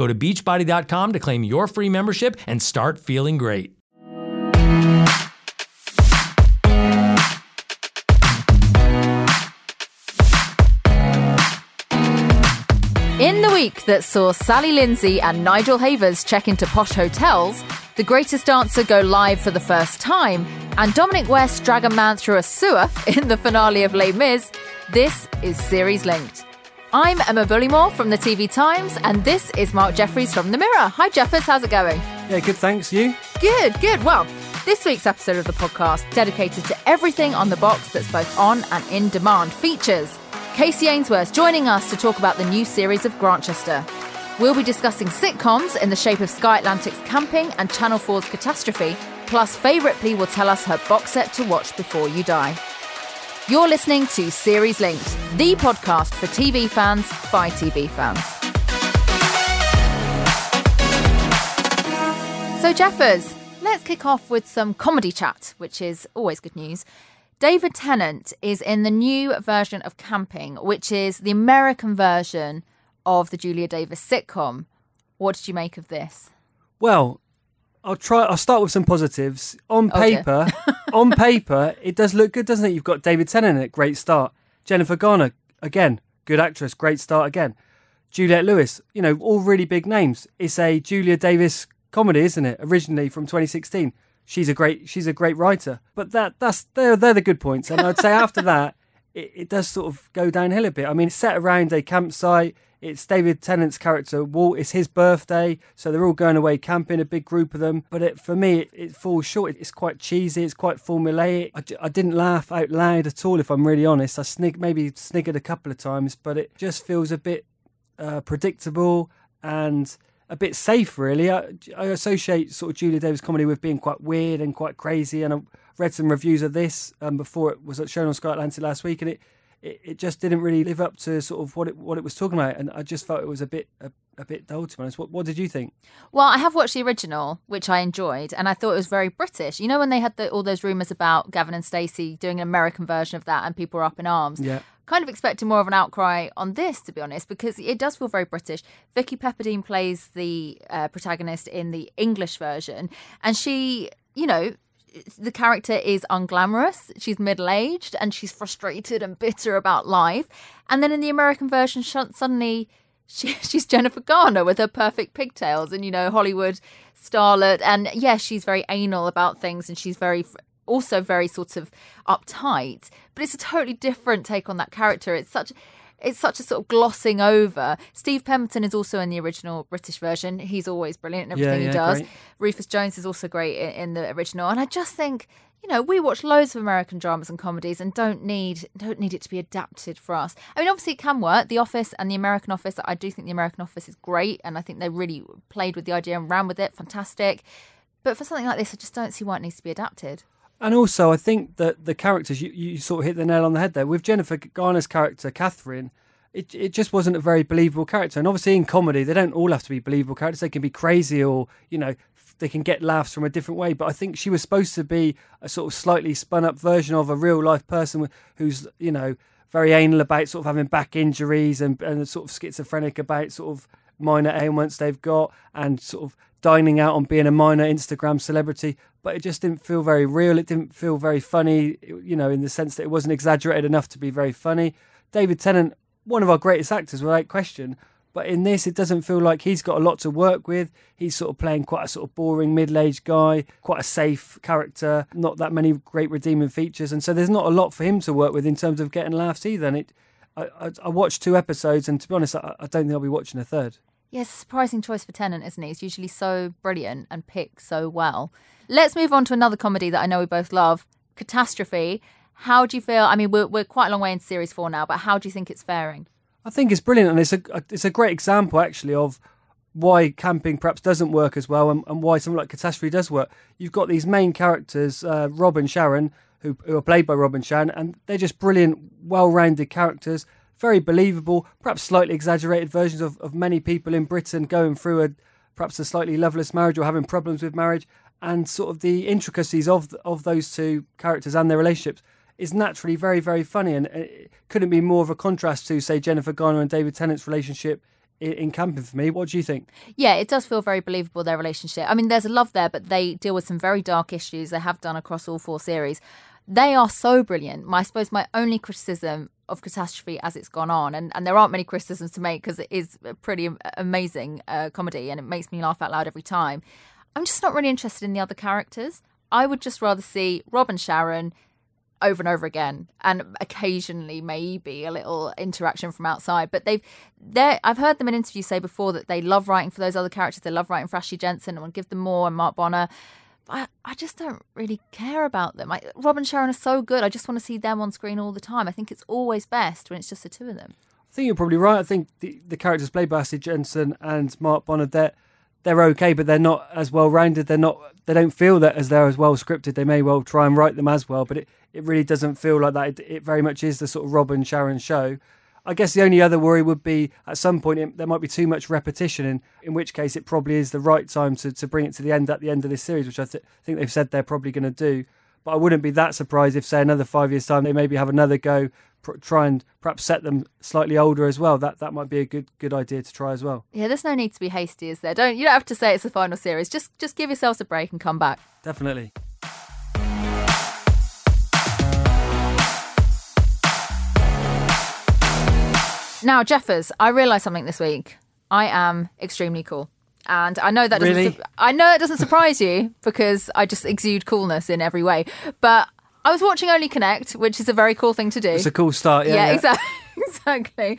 Go to beachbody.com to claim your free membership and start feeling great. In the week that saw Sally Lindsay and Nigel Havers check into posh hotels, The Greatest Dancer go live for the first time, and Dominic West drag a man through a sewer in the finale of Les Mis, this is Series Linked. I'm Emma Bullimore from the TV Times, and this is Mark Jeffries from The Mirror. Hi, Jeffers, how's it going? Yeah, good, thanks. You? Good, good. Well, this week's episode of the podcast dedicated to everything on the box that's both on and in demand features. Kacey Ainsworth joining us to talk about the new series of Grantchester. We'll be discussing sitcoms in the shape of Sky Atlantic's Camping and Channel 4's Catastrophe, plus Fay Ripley will tell us her box set to watch before you die. You're listening to Series Linked, the podcast for TV fans by TV fans. So, Jeffers, let's kick off with some comedy chat, which is always good news. David Tennant is in the new version of Camping, which is the American version of the Julia Davis sitcom. What did you make of this? Well, I'll try. I'll start with some positives. On paper, on paper, it does look good, doesn't it? You've got David Tennant in it, great start. Jennifer Garner, again, good actress, great start again. Juliette Lewis, you know, all really big names. It's a Julia Davis comedy, isn't it? Originally from 2016. She's a great, she's a great writer. But that, that's they're they're the good points. And I'd say after that, it, it does sort of go downhill a bit. I mean, it's set around a campsite. It's David Tennant's character Walt. It's his birthday, so they're all going away camping, a big group of them. But it, for me, it, it falls short. It's quite cheesy. It's quite formulaic. I didn't laugh out loud at all, if I'm really honest. I snig- maybe sniggered a couple of times, but it just feels a bit uh, predictable and a bit safe, really. I, I associate sort of Julia Davis comedy with being quite weird and quite crazy. And I read some reviews of this um, before it was shown on Sky Atlantic last week, and it, it, it just didn't really live up to sort of what it what it was talking about. And I just felt it was a bit a, a bit dull, to be honest. What, what did you think? Well, I have watched the original, which I enjoyed, and I thought it was very British. You know, when they had the, all those rumours about Gavin and Stacey doing an American version of that, and people were up in arms. Yeah. Kind of expecting more of an outcry on this, to be honest, because it does feel very British. Vicky Pepperdine plays the uh, protagonist in the English version, and she, you know, the character is unglamorous. She's middle aged and she's frustrated and bitter about life. And then in the American version, suddenly she, she's Jennifer Garner with her perfect pigtails and, you know, Hollywood starlet. And yes, she's very anal about things and she's very, also very sort of uptight. But it's a totally different take on that character. It's such. It's such a sort of glossing over. Steve Pemberton is also in the original British version. He's always brilliant in Yeah, everything yeah, he does. great. Rufus Jones is also great in, in the original, and I just think you know we watch loads of American dramas and comedies and don't need don't need it to be adapted for us. I mean, obviously it can work. The Office and the American Office, I do think the American Office is great, and I think they really played with the idea and ran with it. Fantastic. But for something like this, I just don't see why it needs to be adapted. And also, I think that the characters you, you sort of hit the nail on the head there with Jennifer Garner's character Catherine. It it just wasn't a very believable character. And obviously, in comedy, they don't all have to be believable characters. They can be crazy, or you know, they can get laughs from a different way. But I think she was supposed to be a sort of slightly spun up version of a real life person who's you know very anal about sort of having back injuries and and sort of schizophrenic about sort of minor ailments they've got and sort of dining out on being a minor Instagram celebrity. But it just didn't feel very real. It didn't feel very funny, you know, in the sense that it wasn't exaggerated enough to be very funny. David Tennant, one of our greatest actors without question, But in this, it doesn't feel like he's got a lot to work with. He's sort of playing quite a sort of boring middle aged guy, quite a safe character, not that many great redeeming features. And so there's not a lot for him to work with in terms of getting laughs either. And it, I, I, watched two episodes, and to be honest, I, I don't think I'll be watching a third. Yes, yeah, surprising choice for Tennant, isn't he? He's usually so brilliant and picks so well. Let's move on to another comedy that I know we both love Catastrophe. How do you feel? I mean, we're, we're quite a long way into series four now, but how do you think it's faring? I think it's brilliant, and it's a it's a great example actually of why camping perhaps doesn't work as well, and, and why something like Catastrophe does work. You've got these main characters, uh, Rob and Sharon, who, who are played by Rob and Sharon, and they're just brilliant, well-rounded characters, very believable, perhaps slightly exaggerated versions of, of many people in Britain going through a perhaps a slightly loveless marriage or having problems with marriage, and sort of the intricacies of of those two characters and their relationships is naturally very, very funny, and it couldn't be more of a contrast to, say, Jennifer Garner and David Tennant's relationship in camping for me. What do you think? Yeah, it does feel very believable their relationship. I mean, there's a love there, but they deal with some very dark issues. They have done across all four series. They are so brilliant. My, I suppose my only criticism of Catastrophe as it's gone on, and, and there aren't many criticisms to make because it is a pretty amazing uh, comedy and it makes me laugh out loud every time. I'm just not really interested in the other characters. I would just rather see Rob and Sharon over and over again and occasionally maybe a little interaction from outside but they've they i've heard them in interviews say before that they love writing for those other characters they love writing for ashley jensen and give them more and mark bonnar I, I just don't really care about them. I, Rob and Sharon are so good. I just want to see them on screen all the time. I think it's always best when it's just the two of them. I think you're probably right. I think the, the characters played by Ashley Jensen and Mark Bonnar, they're, they're okay, but they're not as well rounded. They're not. They don't feel that as they're as well scripted. They may well try and write them as well, but it, it really doesn't feel like that. It, it very much is the sort of Rob and Sharon show. I guess the only other worry would be at some point it, there might be too much repetition, in, in which case it probably is the right time to, to bring it to the end at the end of this series, which I th- think they've said they're probably going to do. But I wouldn't be that surprised if, say, another five years' time, they maybe have another go, pr- try and perhaps set them slightly older as well. That that might be a good good idea to try as well. Yeah, there's no need to be hasty, is there? Don't you don't have to say it's the final series. Just just give yourselves a break and come back. Definitely. Now, Jeffers, I realised something this week. I am extremely cool. And I know that doesn't Really? su- I know it doesn't surprise you because I just exude coolness in every way. But I was watching Only Connect, which is a very cool thing to do. It's a cool start. Yeah, yeah, yeah. exactly. Exactly.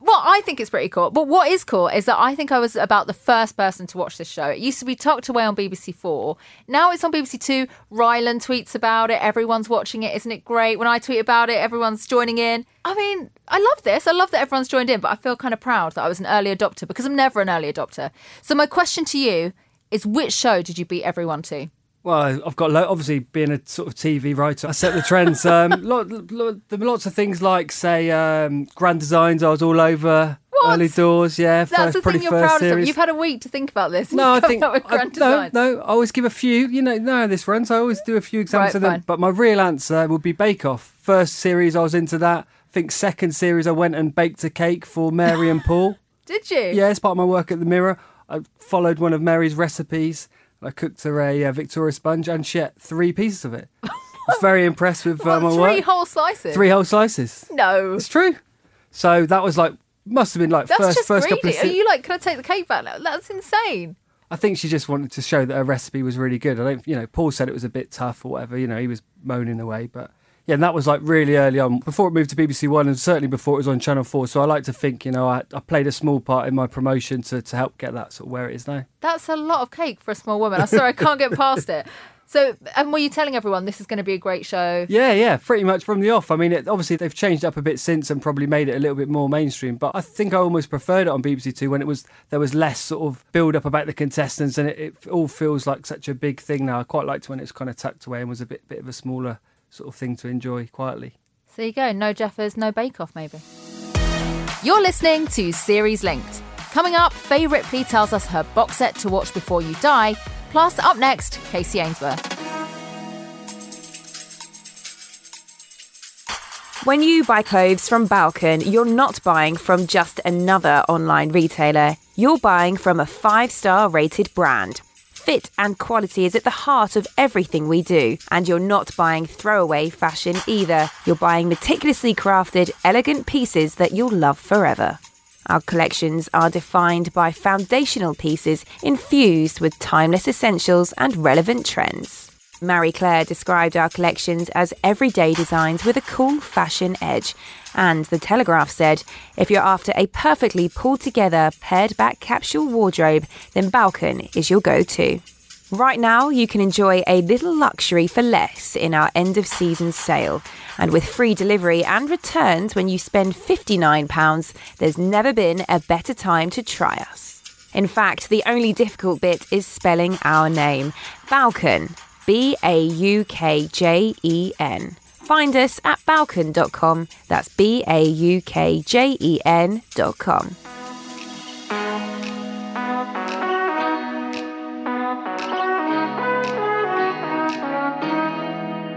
Well, I think it's pretty cool. But what is cool is that I think I was about the first person to watch this show. It used to be tucked away on BBC Four. Now it's on BBC Two. Rylan tweets about it. Everyone's watching it. Isn't it great? When I tweet about it, everyone's joining in. I mean, I love this. I love that everyone's joined in, but I feel kind of proud that I was an early adopter because I'm never an early adopter. So my question to you is which show did you beat everyone to? Well, I've got lo- obviously being a sort of TV writer, I set the trends. Um, lot, lot, lots of things like, say, um, Grand Designs. I was all over What? early doors. Yeah, That's first, the thing you're proud of. You've had a week to think about this. no, I think I, no, no. I always give a few. You know, no, this runs. I always do a few examples Right, of them. fine. But my real answer would be Bake Off. First series, I was into that. I think second series, I went and baked a cake for Mary and Paul. Did you? Yeah, it's part of my work at the Mirror, I followed one of Mary's recipes. I cooked her a uh, Victoria sponge, and she ate three pieces of it. I was very impressed with uh, What, my three work. whole slices. Three whole slices. No. It's true. So that was like must have been like That's first just first greedy. couple of. Are si- you like, can I take the cake back now? That's insane. I think she just wanted to show that her recipe was really good. I don't, you know, Paul said it was a bit tough or whatever. You know, he was moaning away, but yeah, and that was like really early on, before it moved to BBC One, and certainly before it was on Channel Four. So I like to think, you know, I, I played a small part in my promotion to to help get that sort of where it is now. That's a lot of cake for a small woman. I'm sorry, I can't get past it. So, and were you telling everyone this is going to be a great show? Yeah, yeah, pretty much from the off. I mean, it, obviously they've changed up a bit since and probably made it a little bit more mainstream. But I think I almost preferred it on BBC Two when it was there was less sort of build up about the contestants, and it, it all feels like such a big thing now. I quite liked when it was kind of tucked away and was a bit bit of a smaller sort of thing to enjoy quietly. So there you go. No Jeffers, no Bake Off, maybe. You're listening to Series Linked. Coming up, Fay Ripley tells us her box set to watch before you die. Plus, up next, Kacey Ainsworth. When you buy clothes from Baukjen, you're not buying from just another online retailer. You're buying from a five star rated brand. Fit and quality is at the heart of everything we do, and you're not buying throwaway fashion either. You're buying meticulously crafted, elegant pieces that you'll love forever. Our collections are defined by foundational pieces infused with timeless essentials and relevant trends. Marie Claire described our collections as everyday designs with a cool fashion edge. And The Telegraph said, if you're after a perfectly pulled together, pared back capsule wardrobe, then Baukjen is your go to. Right now, you can enjoy a little luxury for less in our end of season sale. And with free delivery and returns when you spend £59, there's never been a better time to try us. In fact, the only difficult bit is spelling our name Baukjen. B A U K J E N. Find us at baukjen.com. That's B A U K J E N.com.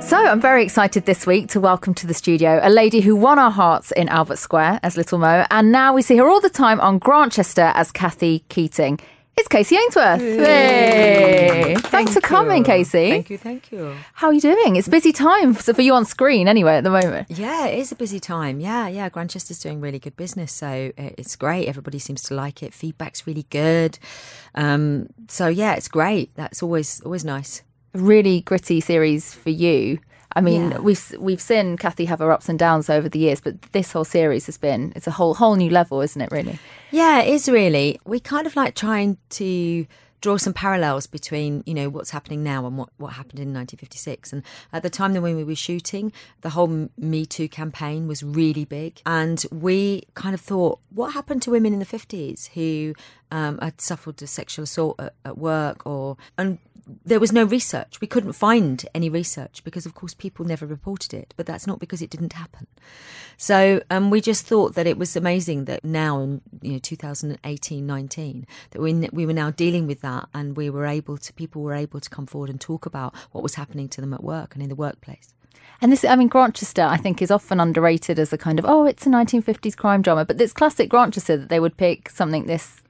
So I'm very excited this week to welcome to the studio a lady who won our hearts in Albert Square as Little Mo, and now we see her all the time on Grantchester as Kathy Keating. It's Kacey Ainsworth. Hey. Thanks for coming, Kacey. Thank you, thank you. How are you doing? It's busy time for you on screen anyway at the moment. Yeah, it is a busy time. Yeah, yeah. Grantchester's doing really good business, so it's great. Everybody seems to like it. Feedback's really good. Um, so yeah, it's great. That's always always nice really gritty series for you. I mean, Yeah. we've we've seen Kathy have her ups and downs over the years, but this whole series has been it's a whole whole new level, isn't it? Really. Yeah, it is really. We kind of like trying to draw some parallels between, you know, what's happening now and what, what happened in 1956. And at the time that when we were shooting, the whole Me Too campaign was really big. And we kind of thought, what happened to women in the 50s who um, had suffered a sexual assault at, at work or, and there was no research. We couldn't find any research because, of course, people never reported it. But that's not because it didn't happen. So um, we just thought that it was amazing that now, in you know, 2018, 19, that we we were now dealing with that, and we were able to people were able to come forward and talk about what was happening to them at work and in the workplace. And this, I mean, Grantchester, I think, is often underrated as a kind of oh, it's a 1950s crime drama, but it's classic Grantchester that they would pick something this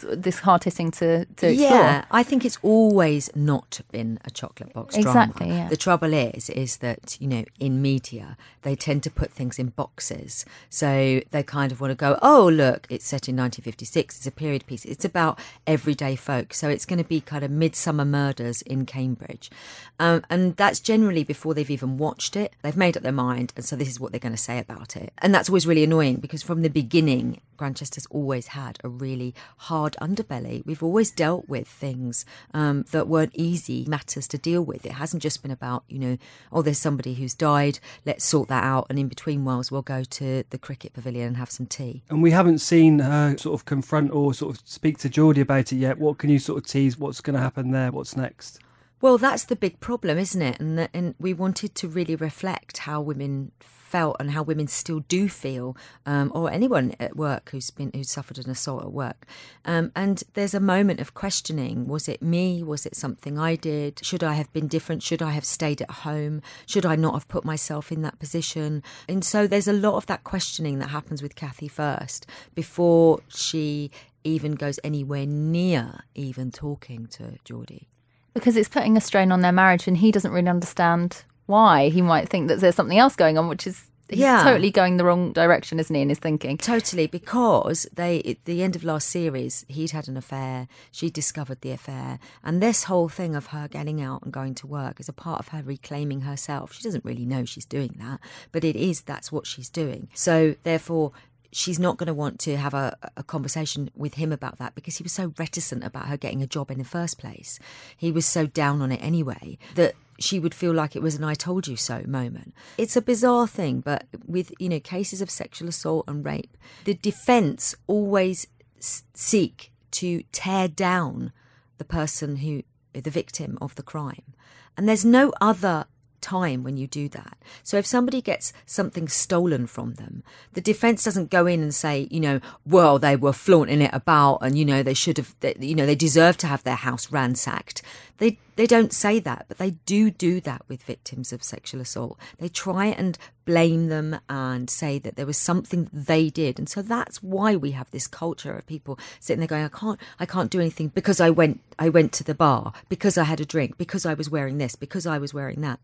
this hard hitting to to explore. Yeah, I think it's always not been a chocolate box Exactly, drama. yeah. The trouble is, is that you know, in media, they tend to put things in boxes. So they kind of want to go, oh look, it's set in 1956. It's a period piece. It's about everyday folk. So it's going to be kind of Midsomer Murders in Cambridge, um, and that's generally before they've even watched it. They've made up their mind, and so this is what they're going to say about it. And that's always really annoying because from the beginning, Grantchester's always had a really hard underbelly. We've always dealt with things um, that weren't easy matters to deal with. It hasn't just been about, you know, oh, there's somebody who's died, let's sort that out. And in between whiles, we'll go to the cricket pavilion and have some tea. And we haven't seen her sort of confront or sort of speak to Geordie about it yet. What can you sort of tease? What's going to happen there? What's next? Well, that's the big problem, isn't it? And, and we wanted to really reflect how women felt and how women still do feel, um, or anyone at work who's been who's suffered an assault at work. Um, and there's a moment of questioning: Was it me? Was it something I did? Should I have been different? Should I have stayed at home? Should I not have put myself in that position? And so there's a lot of that questioning that happens with Kathy first before she even goes anywhere near even talking to Geordie. Because it's putting a strain on their marriage, and he doesn't really understand why. He might think that there's something else going on, which is he's Yeah. totally going the wrong direction, isn't he? In his thinking. Totally, because they at the end of last series, he'd had an affair. She discovered the affair, and this whole thing of her getting out and going to work is a part of her reclaiming herself. She doesn't really know she's doing that, but it is that's what she's doing. So therefore. She's not going to want to have a, a conversation with him about that because he was so reticent about her getting a job in the first place. He was so down on it anyway that she would feel like it was an I told you so moment. It's a bizarre thing, but with, you know, cases of sexual assault and rape, the defense always seek to tear down the person who, the victim of the crime. And there's no other time when you do that. So if somebody gets something stolen from them, the defense doesn't go in and say, you know, well, they were flaunting it about and, you know, they should have, they, you know, they deserve to have their house ransacked. They, they don't say that, but they do do that with victims of sexual assault. They try and blame them and say that there was something they did. And so that's why we have this culture of people sitting there going, I can't, I can't do anything because I went, I went to the bar, because I had a drink, because I was wearing this, because I was wearing that.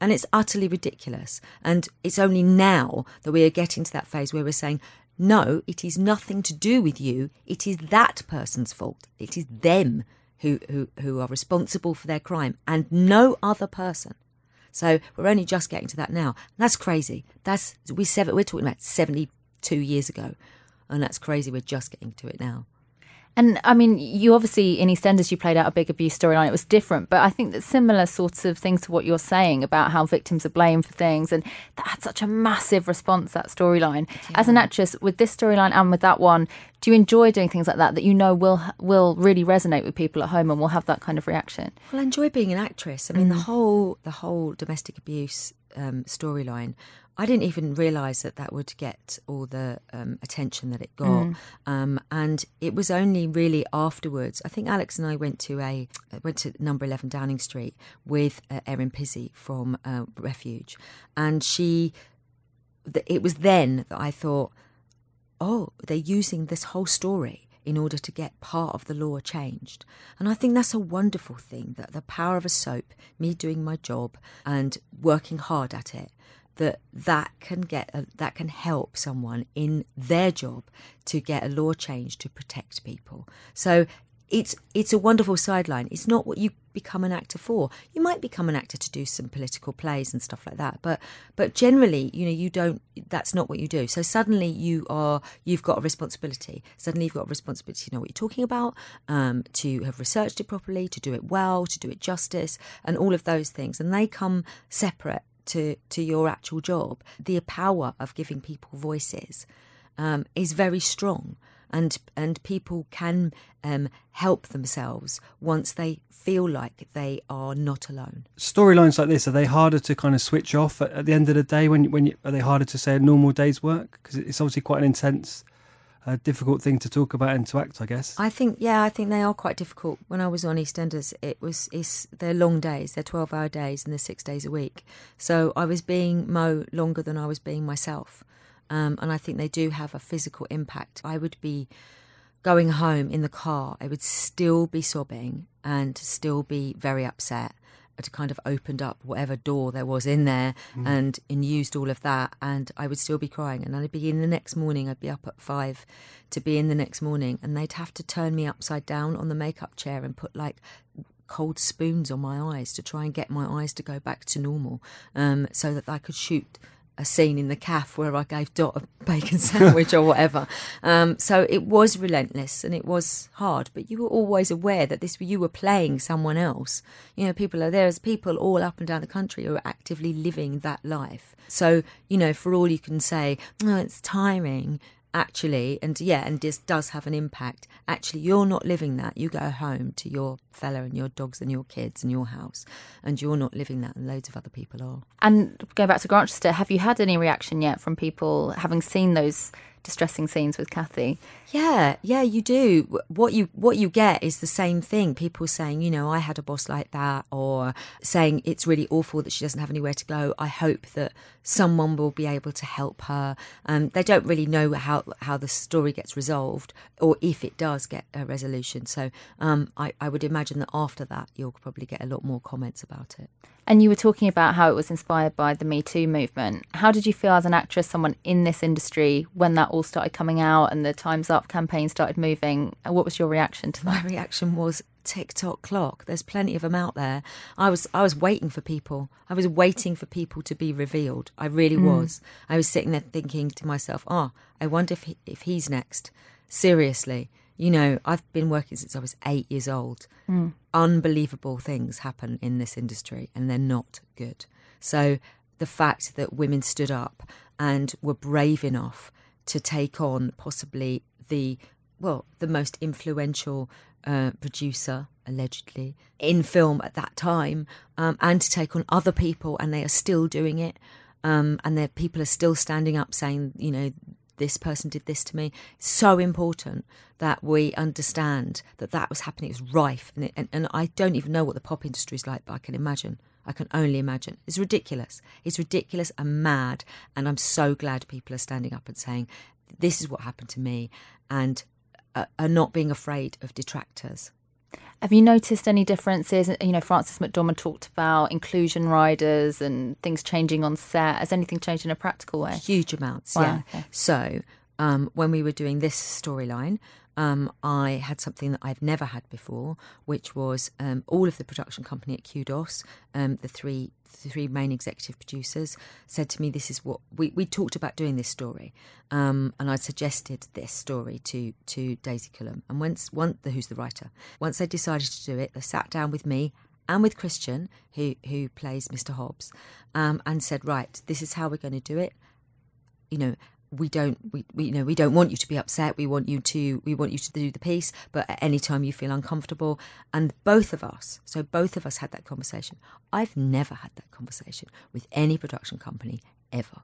And it's utterly ridiculous. And it's only now that we are getting to that phase where we're saying, no, it is nothing to do with you. It is that person's fault. It is them who, who, who are responsible for their crime and no other person. So we're only just getting to that now. That's crazy. That's we seven, we're talking about 72 years ago. And that's crazy. We're just getting to it now. And I mean, you obviously in EastEnders you played out a big abuse storyline. It was different, but I think that similar sorts of things to what you're saying about how victims are blamed for things, and that had such a massive response that storyline. Yeah. As an actress, with this storyline and with that one, do you enjoy doing things like that that you know will will really resonate with people at home and will have that kind of reaction? Well, I enjoy being an actress. I mean, mm. the whole the whole domestic abuse um, storyline I didn't even realise that that would get all the um, attention that it got, mm. um, and it was only really afterwards. I think Alex and I went to a went to Number Eleven Downing Street with uh, Erin Pizzey from uh, Refuge, and she. It was then that I thought, oh, they're using this whole story in order to get part of the law changed. And I think that's a wonderful thing that the power of a soap, me doing my job and working hard at it, that that can get a, that can help someone in their job to get a law change to protect people. So it's it's a wonderful sideline. It's not what you become an actor for. You might become an actor to do some political plays and stuff like that, but but generally, you know, you don't. That's not what you do. So suddenly you are you've got a responsibility. Suddenly you've got a responsibility to know what you're talking about, um, to have researched it properly, to do it well, to do it justice, and all of those things. And they come separate to, to your actual job, the power of giving people voices um, is very strong. And, and people can um, help themselves once they feel like they are not alone. Storylines like this are they harder to kind of switch off at, at the end of the day? When when you, are they harder to say a normal day's work because it's obviously quite an intense a difficult thing to talk about and to act, I guess. I think, yeah, I think they are quite difficult. When I was on EastEnders, it was it's they're long days, they're twelve hour days, and they're six days a week. So I was being Mo longer than I was being myself, um, and I think they do have a physical impact. I would be going home in the car, I would still be sobbing and still be very upset had kind of opened up whatever door there was in there mm. and, and used all of that and I would still be crying and I'd be in the next morning I'd be up at five to be in the next morning and they'd have to turn me upside down on the makeup chair and put like cold spoons on my eyes to try and get my eyes to go back to normal um, so that I could shoot a scene in the calf where I gave Dot a bacon sandwich or whatever. Um, so it was relentless and it was hard, but you were always aware that this you were playing someone else. You know, people are there's people all up and down the country who are actively living that life. So you know, for all you can say, oh, it's tiring actually, and yeah, and this does have an impact. Actually, you're not living that. You go home to your fella and your dogs and your kids and your house, and you're not living that, and loads of other people are. And going back to Grantchester, have you had any reaction yet from people having seen those distressing scenes with Kathy. Yeah, yeah, you do. What you what you get is the same thing. People saying, you know, I had a boss like that, or saying it's really awful that she doesn't have anywhere to go. I hope that someone will be able to help her. Um, they don't really know how how the story gets resolved, or if it does get a resolution. So um, I, I would imagine that after that, you'll probably get a lot more comments about it. And you were talking about how it was inspired by the Me Too movement. How did you feel as an actress, someone in this industry, when that all started coming out and the Time's Up campaign started moving? What was your reaction to that? My reaction was TikTok clock. There's plenty of them out there. I was I was waiting for people. I was waiting for people to be revealed. I really mm. was. I was sitting there thinking to myself, "Oh, I wonder if he, if he's next." Seriously, you know, I've been working since I was eight years old. Mm. Unbelievable things happen in this industry, and they're not good. So the fact that women stood up and were brave enough to take on possibly the well, the most influential uh, producer allegedly in film at that time, um, and to take on other people, and they are still doing it. Um, and their people are still standing up saying, you know, this person did this to me. It's so important that we understand that that was happening. It was rife. And, it, and, and I don't even know what the pop industry is like, but I can imagine. I can only imagine. It's ridiculous. It's ridiculous and mad. And I'm so glad people are standing up and saying, this is what happened to me, and uh, are not being afraid of detractors. Have you noticed any differences? You know, Frances McDormand talked about inclusion riders and things changing on set. Has anything changed in a practical way? Huge amounts, wow, yeah. Okay. So um, when we were doing this storyline, um, I had something that I've never had before, which was um, all of the production company at Kudos, um, the three the three main executive producers, said to me, "This is what we, we talked about doing this story," um, and I suggested this story to to Daisy Coulam. And once once the who's the writer, once they decided to do it, they sat down with me and with Christian, who who plays Mr. Hobbs, um, and said, "Right, this is how we're going to do it." You know, we don't we, we you know we don't want you to be upset we want you to we want you to do the piece but at any time you feel uncomfortable and both of us so both of us had that conversation i've never had that conversation with any production company ever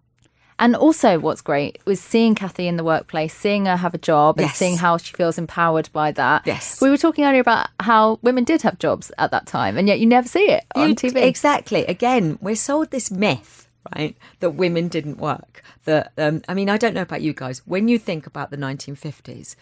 And also, what's great was seeing Kathy in the workplace, seeing her have a job, and seeing how she feels empowered by that. Yes. We were talking earlier about how women did have jobs at that time, and yet you never see it on You- TV. Exactly. Again, we're sold this myth, right, that women didn't work. That um, I mean, I don't know about you guys. When you think about the 1950s,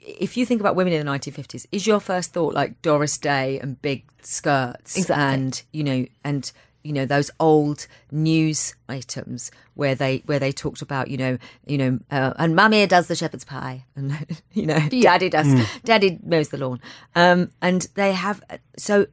if you think about women in the 1950s, is your first thought like Doris Day and big skirts Exactly. and you know and you know those old news items where they where they talked about you know you know uh, and mummy does the shepherd's pie and you know daddy does daddy mows the lawn um and they have so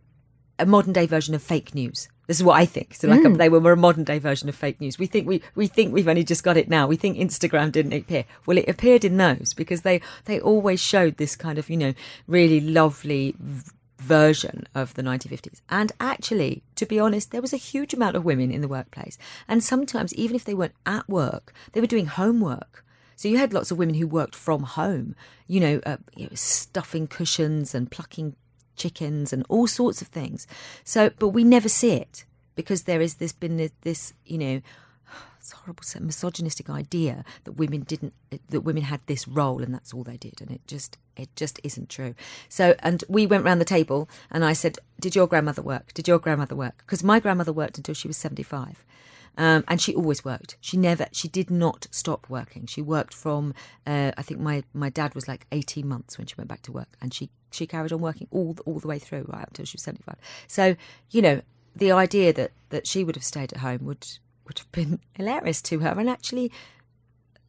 a modern day version of fake news. This is what I think. So, like, they were a modern day version of fake news. We think we we think we've only just got it now. We think Instagram didn't appear. Well, it appeared in those because they they always showed this kind of you know really lovely v- version of the 1950s. And actually, to be honest, there was a huge amount of women in the workplace. And sometimes, even if they weren't at work, they were doing homework. So you had lots of women who worked from home, you know, uh, you know stuffing cushions and plucking chickens and all sorts of things. So, but we never see it because there is this been this, this you know, it's horrible misogynistic idea that women didn't that women had this role and that's all they did and it just it just isn't true so and we went round the table and i said did your grandmother work did your grandmother work because my grandmother worked until she was 75 um, and she always worked. She never, she did not stop working. She worked from, uh, I think my, my dad was like 18 months when she went back to work and she, she carried on working all, the- all the way through, right up until she was 75. So, you know, the idea that, that she would have stayed at home would, would have been hilarious to her. And actually,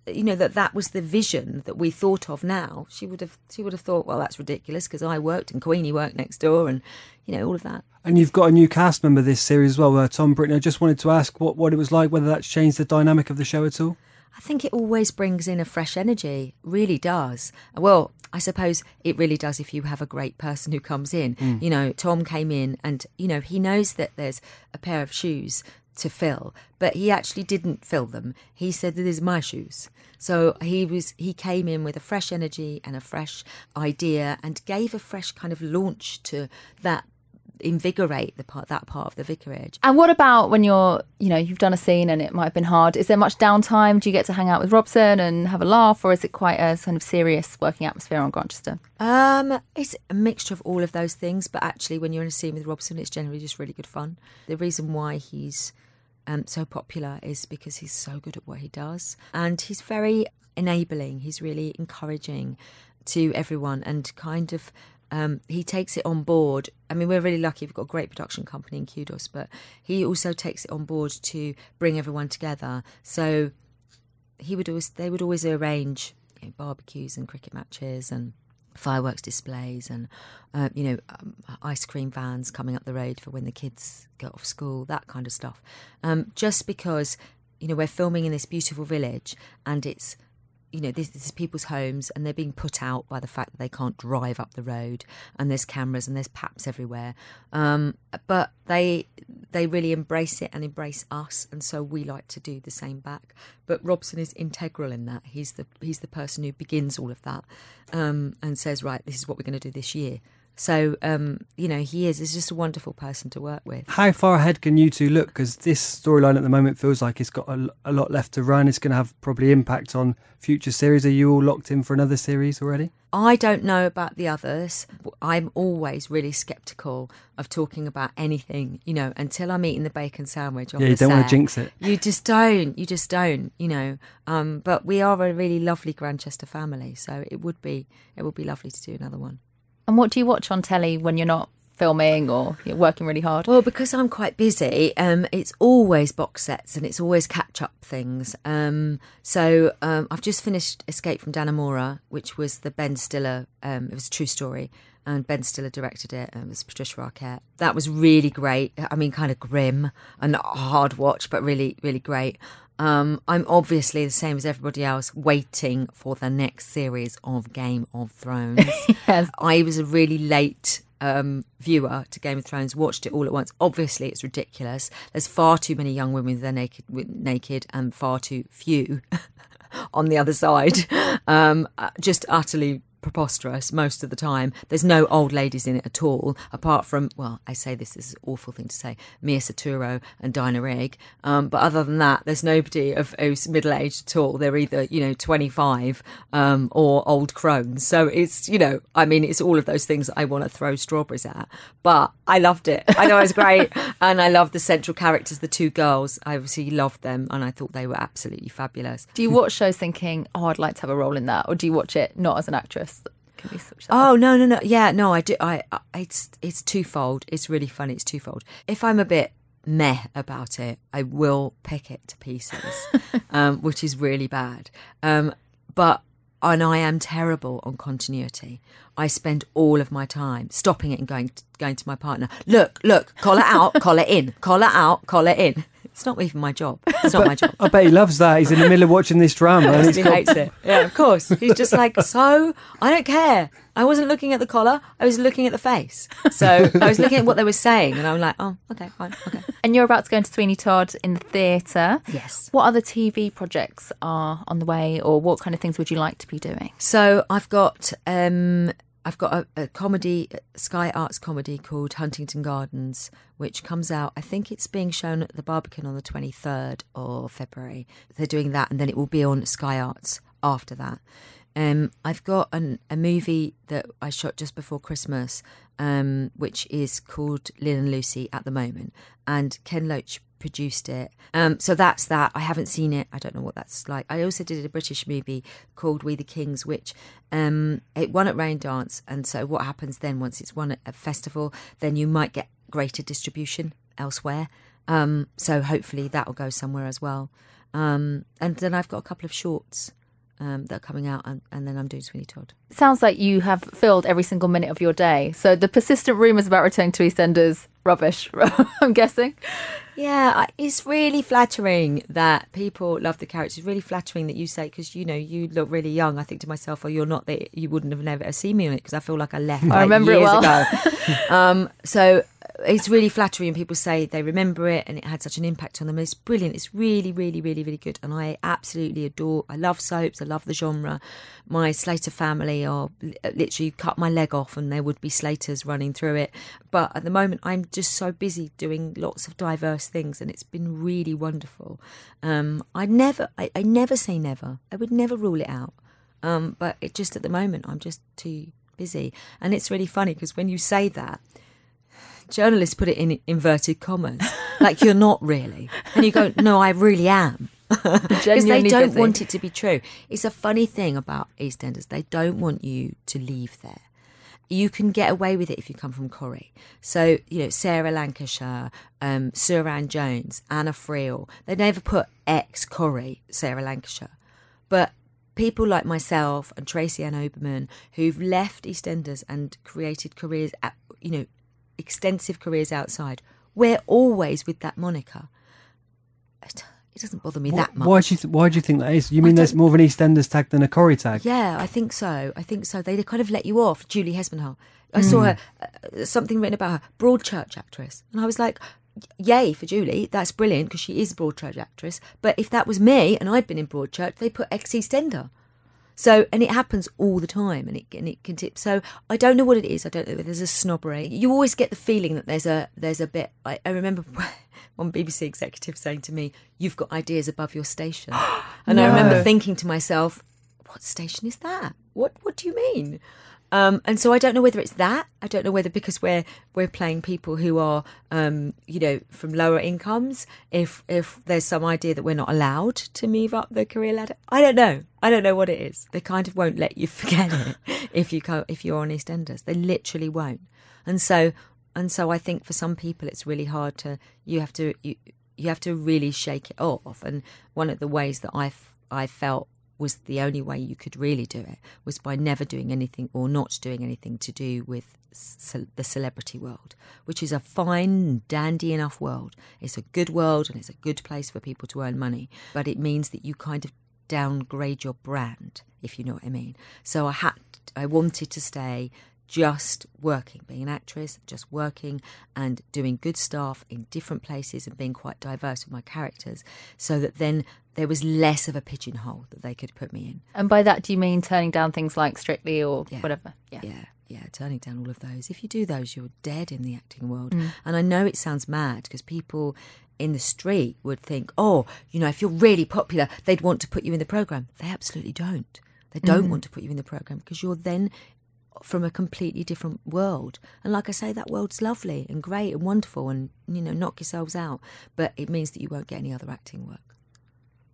you know, that that was the vision that we thought of now. She would have, she would have thought, well, that's ridiculous because I worked and Queenie worked next door and, you know, all of that. And you've got a new cast member this series as well, uh, Tom Britton. I just wanted to ask what, what it was like, whether that's changed the dynamic of the show at all. I think it always brings in a fresh energy, really does. Well, I suppose it really does if you have a great person who comes in. Mm. You know, Tom came in and, you know, he knows that there's a pair of shoes to fill, but he actually didn't fill them. He said, This is my shoes. So he was he came in with a fresh energy and a fresh idea and gave a fresh kind of launch to that invigorate the part that part of the vicarage. And what about when you're, you know, you've done a scene and it might have been hard? Is there much downtime? Do you get to hang out with Robson and have a laugh, or is it quite a kind of serious working atmosphere on Grantchester? Um, it's a mixture of all of those things, but actually, when you're in a scene with Robson, it's generally just really good fun. The reason why he's um, so popular is because he's so good at what he does, and he's very enabling. He's really encouraging to everyone, and kind of um, he takes it on board. I mean, we're really lucky. We've got a great production company in Kudos, but he also takes it on board to bring everyone together. So he would always they would always arrange you know, barbecues and cricket matches and fireworks displays and uh, you know um, ice cream vans coming up the road for when the kids go off school that kind of stuff um, just because you know we're filming in this beautiful village and it's you know this, this is people's homes and they're being put out by the fact that they can't drive up the road and there's cameras and there's paps everywhere. Um, but they they really embrace it and embrace us and so we like to do the same back. But robson is integral in that. He's the he's the person who begins all of that um, and says right this is what we're going to do this year so um, you know he is he's just a wonderful person to work with How far ahead can you two look? Because this storyline at the moment feels like it's got a, a lot left to run. It's going to have probably impact on future series. Are you all locked in for another series already? I don't know about the others. I'm always really skeptical of talking about anything, you know, until I'm eating the bacon sandwich. On Yeah, you don't wanna jinx it. You just don't. You just don't. You know. Um, but we are a really lovely Grantchester family, so it would be it would be lovely to do another one. And what do you watch on telly when you're not filming or you're working really hard? Well, because I'm quite busy, um, it's always box sets and it's always catch up things. Um, so um, I've just finished Escape from Dannemora, which was the Ben Stiller. Um, it was a true story, and Ben Stiller directed it. Um, it was Patricia Arquette. That was really great. I mean, kind of grim and hard watch, but really, really great. Um, I'm obviously the same as everybody else, waiting for the next series of Game of Thrones. Yes. I was a really late um, viewer to Game of Thrones, watched it all at once. Obviously, it's ridiculous. There's far too many young women that are naked, naked, and far too few on the other side. Um, uh, just utterly preposterous most of the time. There's no old ladies in it at all, apart from, well, I say this, this is an awful thing to say, Mia Saturo and Diana Rigg. Um, but other than that, there's nobody of who's middle aged at all. They're either, you know, 25 um, or old crones. So it's, you know, I mean, it's all of those things I want to throw strawberries at. But I loved it. I know it was great. and I loved the central characters, the two girls. I obviously loved them and I thought they were absolutely fabulous. Do you watch shows thinking, oh, I'd like to have a role in that? Or do you watch it not as an actress? Can we switch that? Oh no no no. Yeah no I do I, I it's it's twofold. It's really funny. It's twofold. If I'm a bit meh about it I will pick it to pieces um, which is really bad. Um, but and I am terrible on continuity. I spend all of my time stopping it and going going to my partner look look collar out collar in collar out collar in it's not even my job it's not my job I bet he loves that. He's in the middle of watching this drama. And he's he got, hates it. Yeah, of course. He's just like, so I don't care. I wasn't looking at the collar. I was looking at the face. So I was looking at what they were saying, and I'm like, oh, okay, fine, okay. And you're about to go into Sweeney Todd in the theatre. Yes. What other TV projects are on the way, or what kind of things would you like to be doing? So I've got um, I've got a, a comedy, Sky Arts comedy called Huntington Gardens, which comes out. I think it's being shown at the Barbican on the 23rd of February. They're doing that, and then it will be on Sky Arts after that. Um, I've got an, a movie that I shot just before Christmas, um, which is called Lynn and Lucy at the moment, and Ken Loach produced it. Um, so that's that. I haven't seen it. I don't know what that's like. I also did a British movie called We the Kings, which um, it won at Raindance. And so what happens then once it's won at a festival, then you might get greater distribution elsewhere. Um, so hopefully that will go somewhere as well. Um, and then I've got a couple of shorts um, that are coming out, and, and then I'm doing Sweeney Todd. Sounds like you have filled every single minute of your day. So the persistent rumours about returning to EastEnders, rubbish, I'm guessing. Yeah, it's really flattering that people love the characters. It's really flattering that you say because you know you look really young. I think to myself, oh, you're not that you wouldn't have never seen me on it because I feel like I left. like, remember it well. ago. um, so it's really flattering when people say they remember it and it had such an impact on them. It's brilliant. It's really, really, really, really good. And I absolutely adore. I love soaps. I love the genre. My Slater family are literally cut my leg off, and there would be Slaters running through it. But at the moment, I'm just so busy doing lots of diverse things, and it's been really wonderful. Um, I never, I, I never say never. I would never rule it out. Um, but it just at the moment, I'm just too busy, and it's really funny because when you say that journalists put it in inverted commas, like you're not really, and you go, no, I really am. Because they don't busy. want it to be true. It's a funny thing about EastEnders; they don't want you to leave there. You can get away with it if you come from Corrie. So you know Sarah Lancashire, um, Suranne Jones, Anna Friel. They never put ex Corrie Sarah Lancashire, but people like myself and Tracy Ann Oberman who've left EastEnders and created careers, at, you know, extensive careers outside, we're always with that moniker. It, it doesn't bother me that much. Why do you th- why do you think that is? You mean there's more of an EastEnders tag than a Corrie tag? Yeah, I think so. I think so. They kind of let you off. Julie Hesmondhalgh. I saw her uh, something written about her Broadchurch actress, and I was like, "Yay for Julie! That's brilliant because she is a Broadchurch actress." But if that was me and I'd been in Broadchurch, they put ex EastEnder. So, and it happens all the time, and it and it can tip. So, I don't know what it is. I don't know. if There's a snobbery. You always get the feeling that there's a there's a bit. I, I remember one BBC executive saying to me, "You've got ideas above your station," and I remember thinking to myself, "What station is that? What What do you mean?" Um, and so I don't know whether it's that. I don't know whether because we're we're playing people who are, um, you know, from lower incomes. If if there's some idea that we're not allowed to move up the career ladder, I don't know. I don't know what it is. They kind of won't let you forget it if you go if you're on EastEnders. They literally won't. And so and so I think for some people it's really hard to you have to you you have to really shake it off. And one of the ways that I I felt was the only way you could really do it was by never doing anything or not doing anything to do with ce- the celebrity world, which is a fine, dandy enough world. It's a good world and it's a good place for people to earn money, but it means that you kind of downgrade your brand, if you know what I mean. So I had, I wanted to stay just working, being an actress, just working and doing good stuff in different places and being quite diverse with my characters so that then there was less of a pigeonhole that they could put me in. And by that, do you mean turning down things like Strictly or Yeah. whatever? Yeah. Yeah, yeah, turning down all of those. If you do those, you're dead in the acting world. Mm. And I know it sounds mad because people in the street would think, oh, you know, if you're really popular, they'd want to put you in the program. They absolutely don't. They don't mm. want to put you in the program because you're then from a completely different world. And like I say, that world's lovely and great and wonderful and, you know, knock yourselves out. But it means that you won't get any other acting work.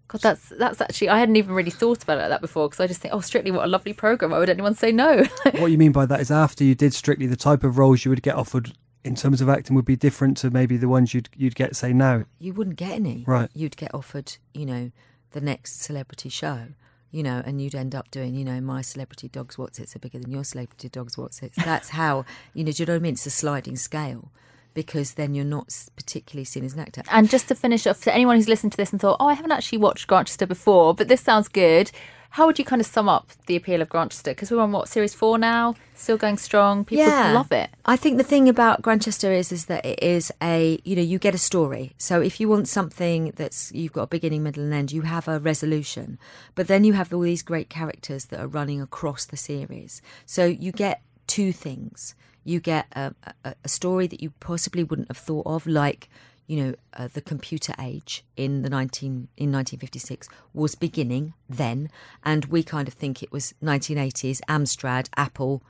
God, that's that's actually I hadn't even really thought about it like that before because I just think, oh, Strictly, what a lovely program. Why would anyone say no? what you mean by that is after you did strictly the type of roles you would get offered in terms of acting would be different to maybe the ones you'd you'd get say now. you wouldn't get any. Right. You'd get offered, you know, the next celebrity show, you know, and you'd end up doing, you know, my celebrity dogs what's it's are bigger than your celebrity dogs what's it's. That's how, you know, do you know what I mean? It's a sliding scale because then you're not particularly seen as an actor. and just to finish off, to anyone who's listened to this and thought, oh, I haven't actually watched Grantchester before, but this sounds good. How would you kind of sum up the appeal of Grantchester? Because we're on what series four now, still going strong. People love it. I think the thing about Grantchester is is that it is a you know you get a story. So if you want something that's you've got a beginning, middle, and end, you have a resolution. But then you have all these great characters that are running across the series. So you get two things. You get a, a, a story that you possibly wouldn't have thought of, like you know, uh, the computer age in the 19 in 1956 was beginning then, and we kind of think it was 1980s, Amstrad, Apple,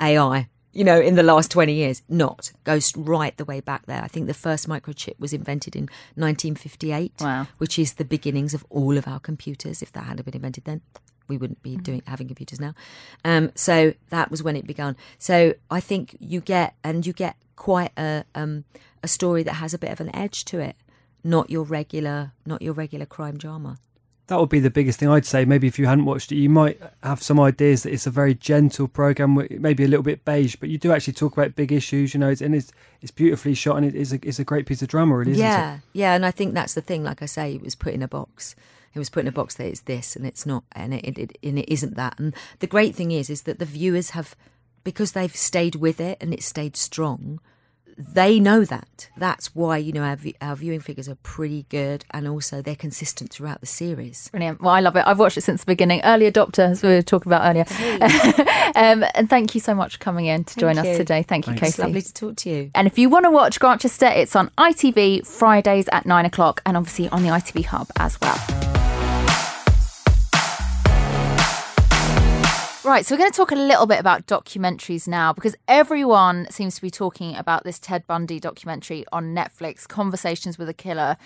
AI. You know, in the last 20 years, not goes right the way back there. I think the first microchip was invented in 1958, Wow. which is the beginnings of all of our computers. If that hadn't been invented then, we wouldn't be doing having computers now. Um, so that was when it began. So I think you get and you get quite a um, a story that has a bit of an edge to it, not your regular not your regular crime drama. That would be the biggest thing I'd say. Maybe if you hadn't watched it, you might have some ideas that it's a very gentle program, maybe a little bit beige, but you do actually talk about big issues, you know, it's, and it's it's beautifully shot and it is a, it's a great piece of drama, really, isn't yeah, yeah, and I think that's the thing. Like I say, it was put in a box. It was put in a box that it's this and it's not, and it, it, and it isn't that. And the great thing is, is that the viewers have, because they've stayed with it and it stayed strong. They know that. That's why you know our, our viewing figures are pretty good, and also they're consistent throughout the series. Brilliant. Well, I love it. I've watched it since the beginning. Early adopter, as we were talking about earlier. um, and thank you so much for coming in to join Thank us today. Thank you, It's Kacey. lovely to talk to you. And if you want to watch Grantchester, it's on ITV Fridays at nine o'clock and obviously on the ITV Hub as well. Right, so we're going to talk a little bit about documentaries now because everyone seems to be talking about this Ted Bundy documentary on Netflix, Conversations with a Killer.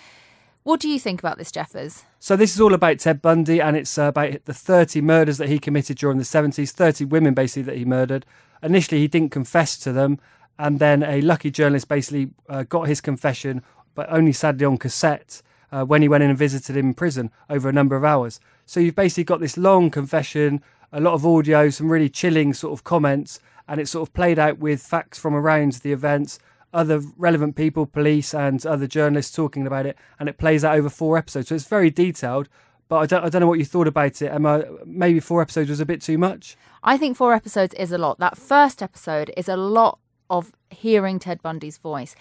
What do you think about this, Jeffers? So this is all about Ted Bundy, and it's uh, about the 30 murders that he committed during the 70s, 30 women basically that he murdered. Initially, he didn't confess to them, and then a lucky journalist basically uh, got his confession, but only sadly on cassette uh, when he went in and visited him in prison over a number of hours. So you've basically got this long confession, a lot of audio, some really chilling sort of comments, and it's sort of played out with facts from around the events other relevant people, police and other journalists talking about it, and it plays out over four episodes. So it's very detailed. But I don't, I don't know what you thought about it. Emma, maybe four episodes was a bit too much. I think four episodes is a lot. That first episode is a lot of hearing Ted Bundy's voice.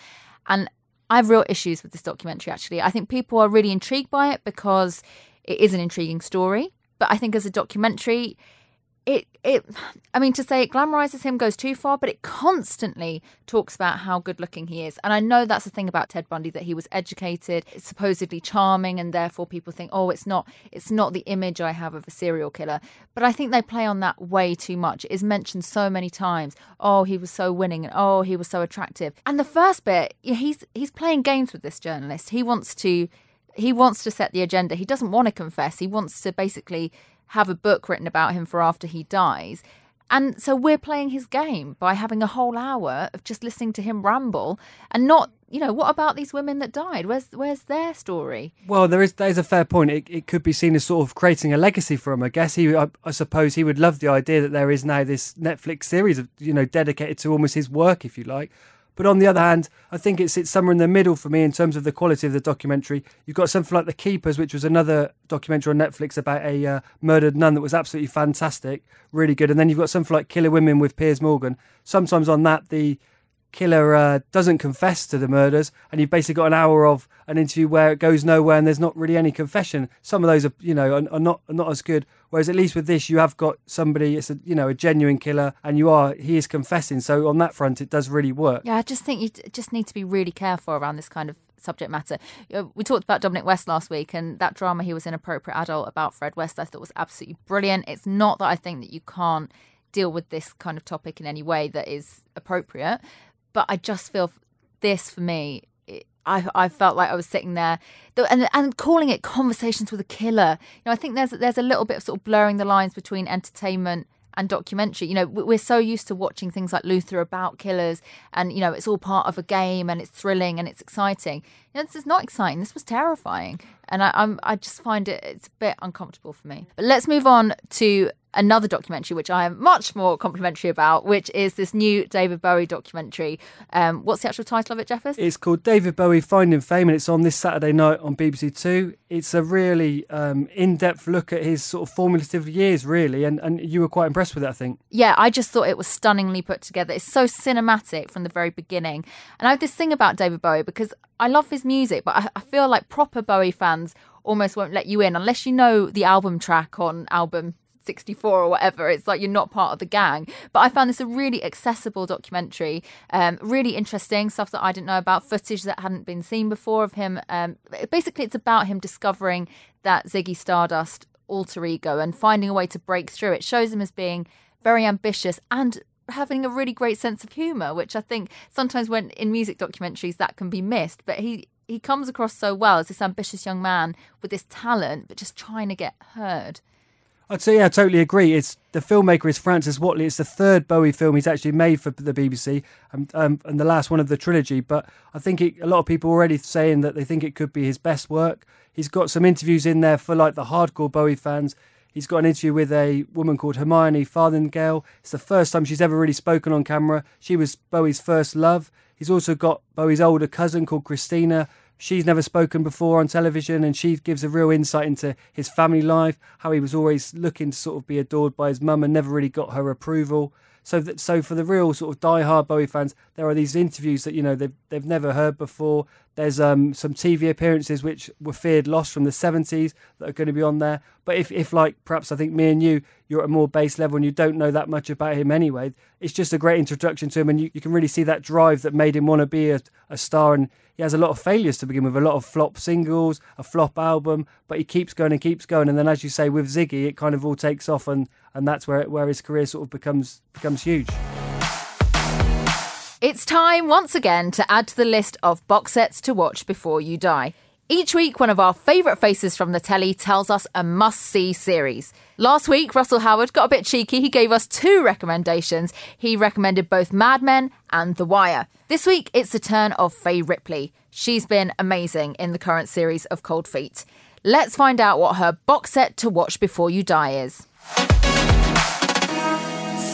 And I have real issues with this documentary, actually. I think people are really intrigued by it because it is an intriguing story. But I think as a documentary, it it I mean to say it glamorizes him goes too far, but it constantly talks about how good looking he is. And I know that's the thing about Ted Bundy that he was educated, supposedly charming, and therefore people think, oh, it's not it's not the image I have of a serial killer. But I think they play on that way too much. It is mentioned so many times. Oh, he was so winning, and oh, he was so attractive. And the first bit, he's he's playing games with this journalist. He wants to he wants to set the agenda. He doesn't want to confess. He wants to basically have a book written about him for after he dies. And so we're playing his game by having a whole hour of just listening to him ramble and not, you know, what about these women that died? Where's where's their story? Well, there is there is a fair point. It, it could be seen as sort of creating a legacy for him. I guess he, I, I suppose, he would love the idea that there is now this Netflix series of you know dedicated to almost his work, if you like. But on the other hand, I think it sits somewhere in the middle for me in terms of the quality of the documentary. You've got something like The Keepers, which was another documentary on Netflix about a uh, murdered nun that was absolutely fantastic, really good. And then you've got something like Killer Women with Piers Morgan. Sometimes on that, the killer uh, doesn't confess to the murders, and you've basically got an hour of an interview where it goes nowhere and there's not really any confession. Some of those are, you know, are, are not are not as good. Whereas at least with this, you have got somebody, it's a you know a genuine killer, and you are he is confessing. So on that front, it does really work. Yeah, I just think you just need to be really careful around this kind of subject matter. We talked about Dominic West last week, and that drama he was inappropriate adult about Fred West, I thought was absolutely brilliant. It's not that I think that you can't deal with this kind of topic in any way that is appropriate, but I just feel this for me. I, I felt like I was sitting there, and and calling it conversations with a killer. You know, I think there's there's a little bit of sort of blurring the lines between entertainment and documentary. You know, we're so used to watching things like Luther about killers, and you know, it's all part of a game, and it's thrilling and it's exciting. You know, this is not exciting. This was terrifying, and I, I'm I just find it it's a bit uncomfortable for me. But let's move on to another documentary, which I am much more complimentary about, which is this new David Bowie documentary. Um, what's the actual title of it, Jeffers? It's called David Bowie Finding Fame, and it's on this Saturday night on BBC Two. It's a really um, in-depth look at his sort of formative years, really, and, and you were quite impressed with it, I think. Yeah, I just thought it was stunningly put together. It's so cinematic from the very beginning. And I have this thing about David Bowie because I love his music, but I, I feel like proper Bowie fans almost won't let you in unless you know the album track on album 64 or whatever. It's like you're not part of the gang. But I found this a really accessible documentary, um, really interesting stuff that I didn't know about, footage that hadn't been seen before of him. Um, basically, it's about him discovering that Ziggy Stardust alter ego and finding a way to break through. It shows him as being very ambitious and having a really great sense of humor, which I think sometimes when in music documentaries that can be missed. But he he comes across so well as this ambitious young man with this talent, but just trying to get heard. I'd say, yeah, I totally agree. It's the filmmaker is Francis Whately. It's the third Bowie film he's actually made for the BBC, and, um, and the last one of the trilogy. But I think it, a lot of people are already saying that they think it could be his best work. He's got some interviews in there for like the hardcore Bowie fans. He's got an interview with a woman called Hermione Farthingale. It's the first time she's ever really spoken on camera. She was Bowie's first love. He's also got Bowie's older cousin called Christina, She's never spoken before on television, and she gives a real insight into his family life, how he was always looking to sort of be adored by his mum and never really got her approval. So that so for the real sort of die-hard Bowie fans, there are these interviews that you know they've they've never heard before. There's um, some TV appearances which were feared lost from the 70s that are going to be on there. But if, if like perhaps I think me and you, you're at a more base level and you don't know that much about him anyway, it's just a great introduction to him, and you, you can really see that drive that made him want to be a, a star. And he has a lot of failures to begin with, a lot of flop singles, a flop album, but he keeps going and keeps going. And then, as you say, with Ziggy, it kind of all takes off, and, and that's where where his career sort of becomes becomes huge. It's time once again to add to the list of box sets to watch before you die. Each week, one of our favourite faces from the telly tells us a must see series. Last week, Russell Howard got a bit cheeky. He gave us two recommendations. He recommended both Mad Men and The Wire. This week, it's the turn of Fay Ripley. She's been amazing in the current series of Cold Feet. Let's find out what her box set to watch before you die is.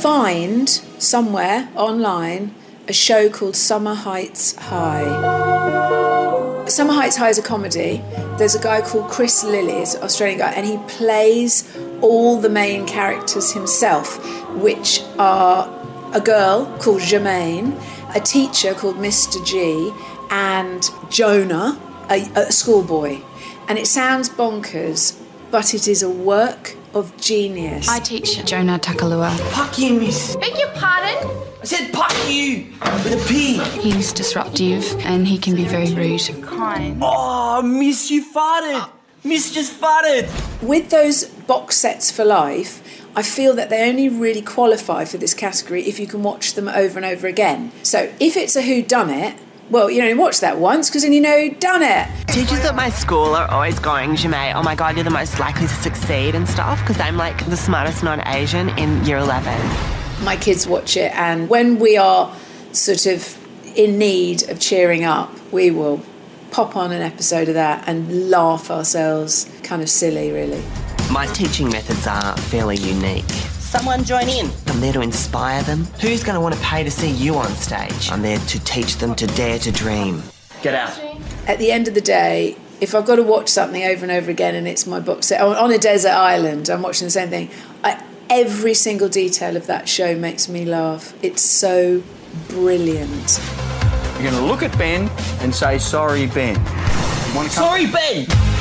Find somewhere online a show called Summer Heights High. Summer Heights High is a comedy. There's a guy called Chris Lilley, an Australian guy, and he plays all the main characters himself, which are a girl called Germaine, a teacher called Mr. G, and Jonah, a, a schoolboy. And it sounds bonkers, but it is a work of genius. I teach Jonah Takalua. Fuck you, miss. Beg your pardon? I said fuck you with a P. He's disruptive and he can be very rude. Kind. Oh, miss, you farted. Miss just farted. With those box sets for life, I feel that they only really qualify for this category if you can watch them over and over again. So if it's a who done it, well, you only watch that once because then you know who done it. Teachers at my school are always going, Ja'mie, oh my god, you're the most likely to succeed and stuff because I'm like the smartest non Asian in year 11. My kids watch it, and when we are sort of in need of cheering up, we will pop on an episode of that and laugh ourselves kind of silly, really. My teaching methods are fairly unique. Someone join in. I'm there to inspire them. Who's going to want to pay to see you on stage? I'm there to teach them to dare to dream. Get out. At the end of the day, if I've got to watch something over and over again and it's my box set on a desert island, I'm watching the same thing. I, every single detail of that show makes me laugh. It's so brilliant. You're going to look at Ben and say, sorry, Ben. You want to come? Sorry, Ben!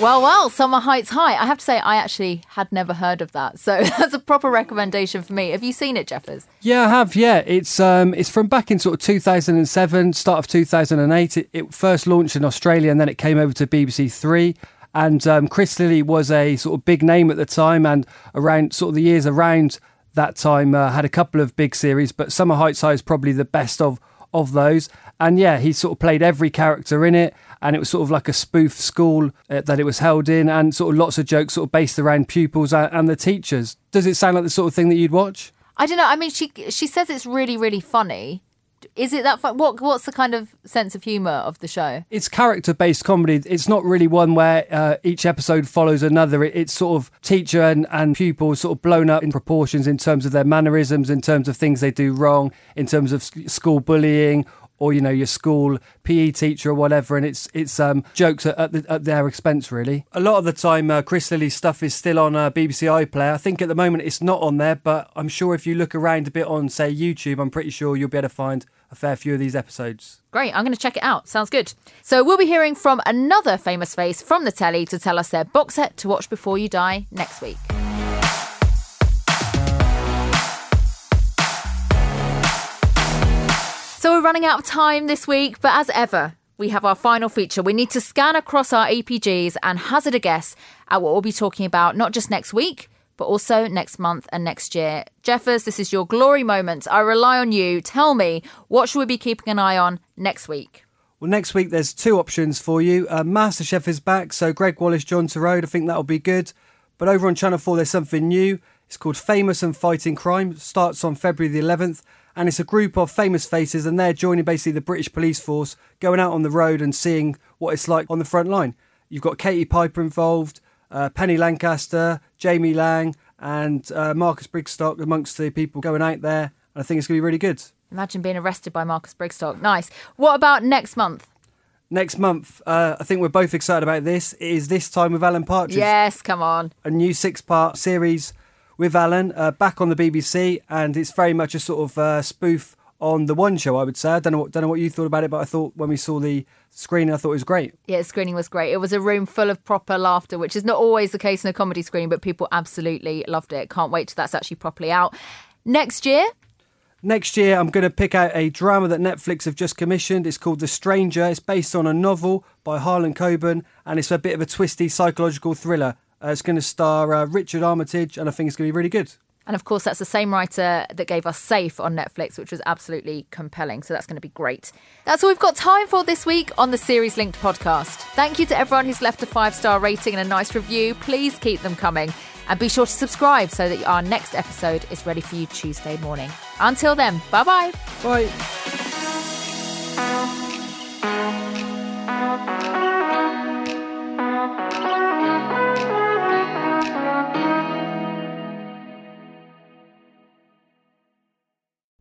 Well, well, Summer Heights High. I have to say, I actually had never heard of that. So that's a proper recommendation for me. Have you seen it, Jeffers? Yeah, I have. Yeah, it's um, it's from back in sort of 2007, start of 2008. It, it first launched in Australia and then it came over to BBC Three. And um, Chris Lilley was a sort of big name at the time, and around sort of the years around that time uh, had a couple of big series, but Summer Heights High is probably the best of of those. And yeah, he sort of played every character in it, and it was sort of like a spoof school uh, that it was held in, and sort of lots of jokes sort of based around pupils and, and the teachers. Does it sound like the sort of thing that you'd watch? I don't know. I mean, she she says it's really really funny. Is it that fun? What what's the kind of sense of humour of the show? It's character based comedy. It's not really one where uh, each episode follows another. It, it's sort of teacher and, and pupil sort of blown up in proportions in terms of their mannerisms, in terms of things they do wrong, in terms of sc- school bullying or you know your school PE teacher or whatever, and it's it's um, jokes at, at, the, at, their expense really. A lot of the time, uh, Chris Lilley's stuff is still on uh, BBC iPlayer. I think at the moment it's not on there, but I'm sure if you look around a bit on say YouTube, I'm pretty sure you'll be able to find a fair few of these episodes. Great, I'm going to check it out. Sounds good. So we'll be hearing from another famous face from the telly to tell us their box set to watch before you die next week. We're running out of time this week, but as ever, we have our final feature. We need to scan across our EPGs and hazard a guess at what we'll be talking about, not just next week, but also next month and next year. Jeffers, this is your glory moment. I rely on you. Tell me, what should we be keeping an eye on next week? Well, next week there's two options for you. Uh, MasterChef is back, so Gregg Wallace, John Torode, I think that'll be good. But over on Channel 4, there's something new. It's called Famous and Fighting Crime. Starts on February the 11th and it's a group of famous faces, and they're joining basically the British police force, going out on the road and seeing what it's like on the front line. You've got Katie Piper involved, uh, Penny Lancaster, Jamie Laing, and uh, Marcus Brigstocke amongst the people going out there. And I think it's going to be really good. Imagine being arrested by Marcus Brigstocke. Nice. What about next month? Next month, uh, I think we're both excited about this. It is this time with Alan Partridge. Yes, come on. A new six-part series with Alan uh, back on the BBC, and it's very much a sort of uh, spoof on the One Show. I would say. I don't know. What, don't know what you thought about it, but I thought when we saw the screening, I thought it was great. Yeah, the screening was great. It was a room full of proper laughter, which is not always the case in a comedy screen, but people absolutely loved it. Can't wait till that's actually properly out next year. Next year, I'm going to pick out a drama that Netflix have just commissioned. It's called The Stranger. It's based on a novel by Harlan Coben, and it's a bit of a twisty psychological thriller. Uh, it's going to star uh, Richard Armitage, and I think it's going to be really good. And of course, that's the same writer that gave us Safe on Netflix, which was absolutely compelling. So that's going to be great. That's all we've got time for this week on the Series Linked podcast. Thank you to everyone who's left a five star rating and a nice review. Please keep them coming. And be sure to subscribe so that our next episode is ready for you Tuesday morning. Until then, bye-bye. Bye.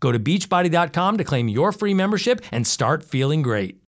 Go to beachbody.com to claim your free membership and start feeling great.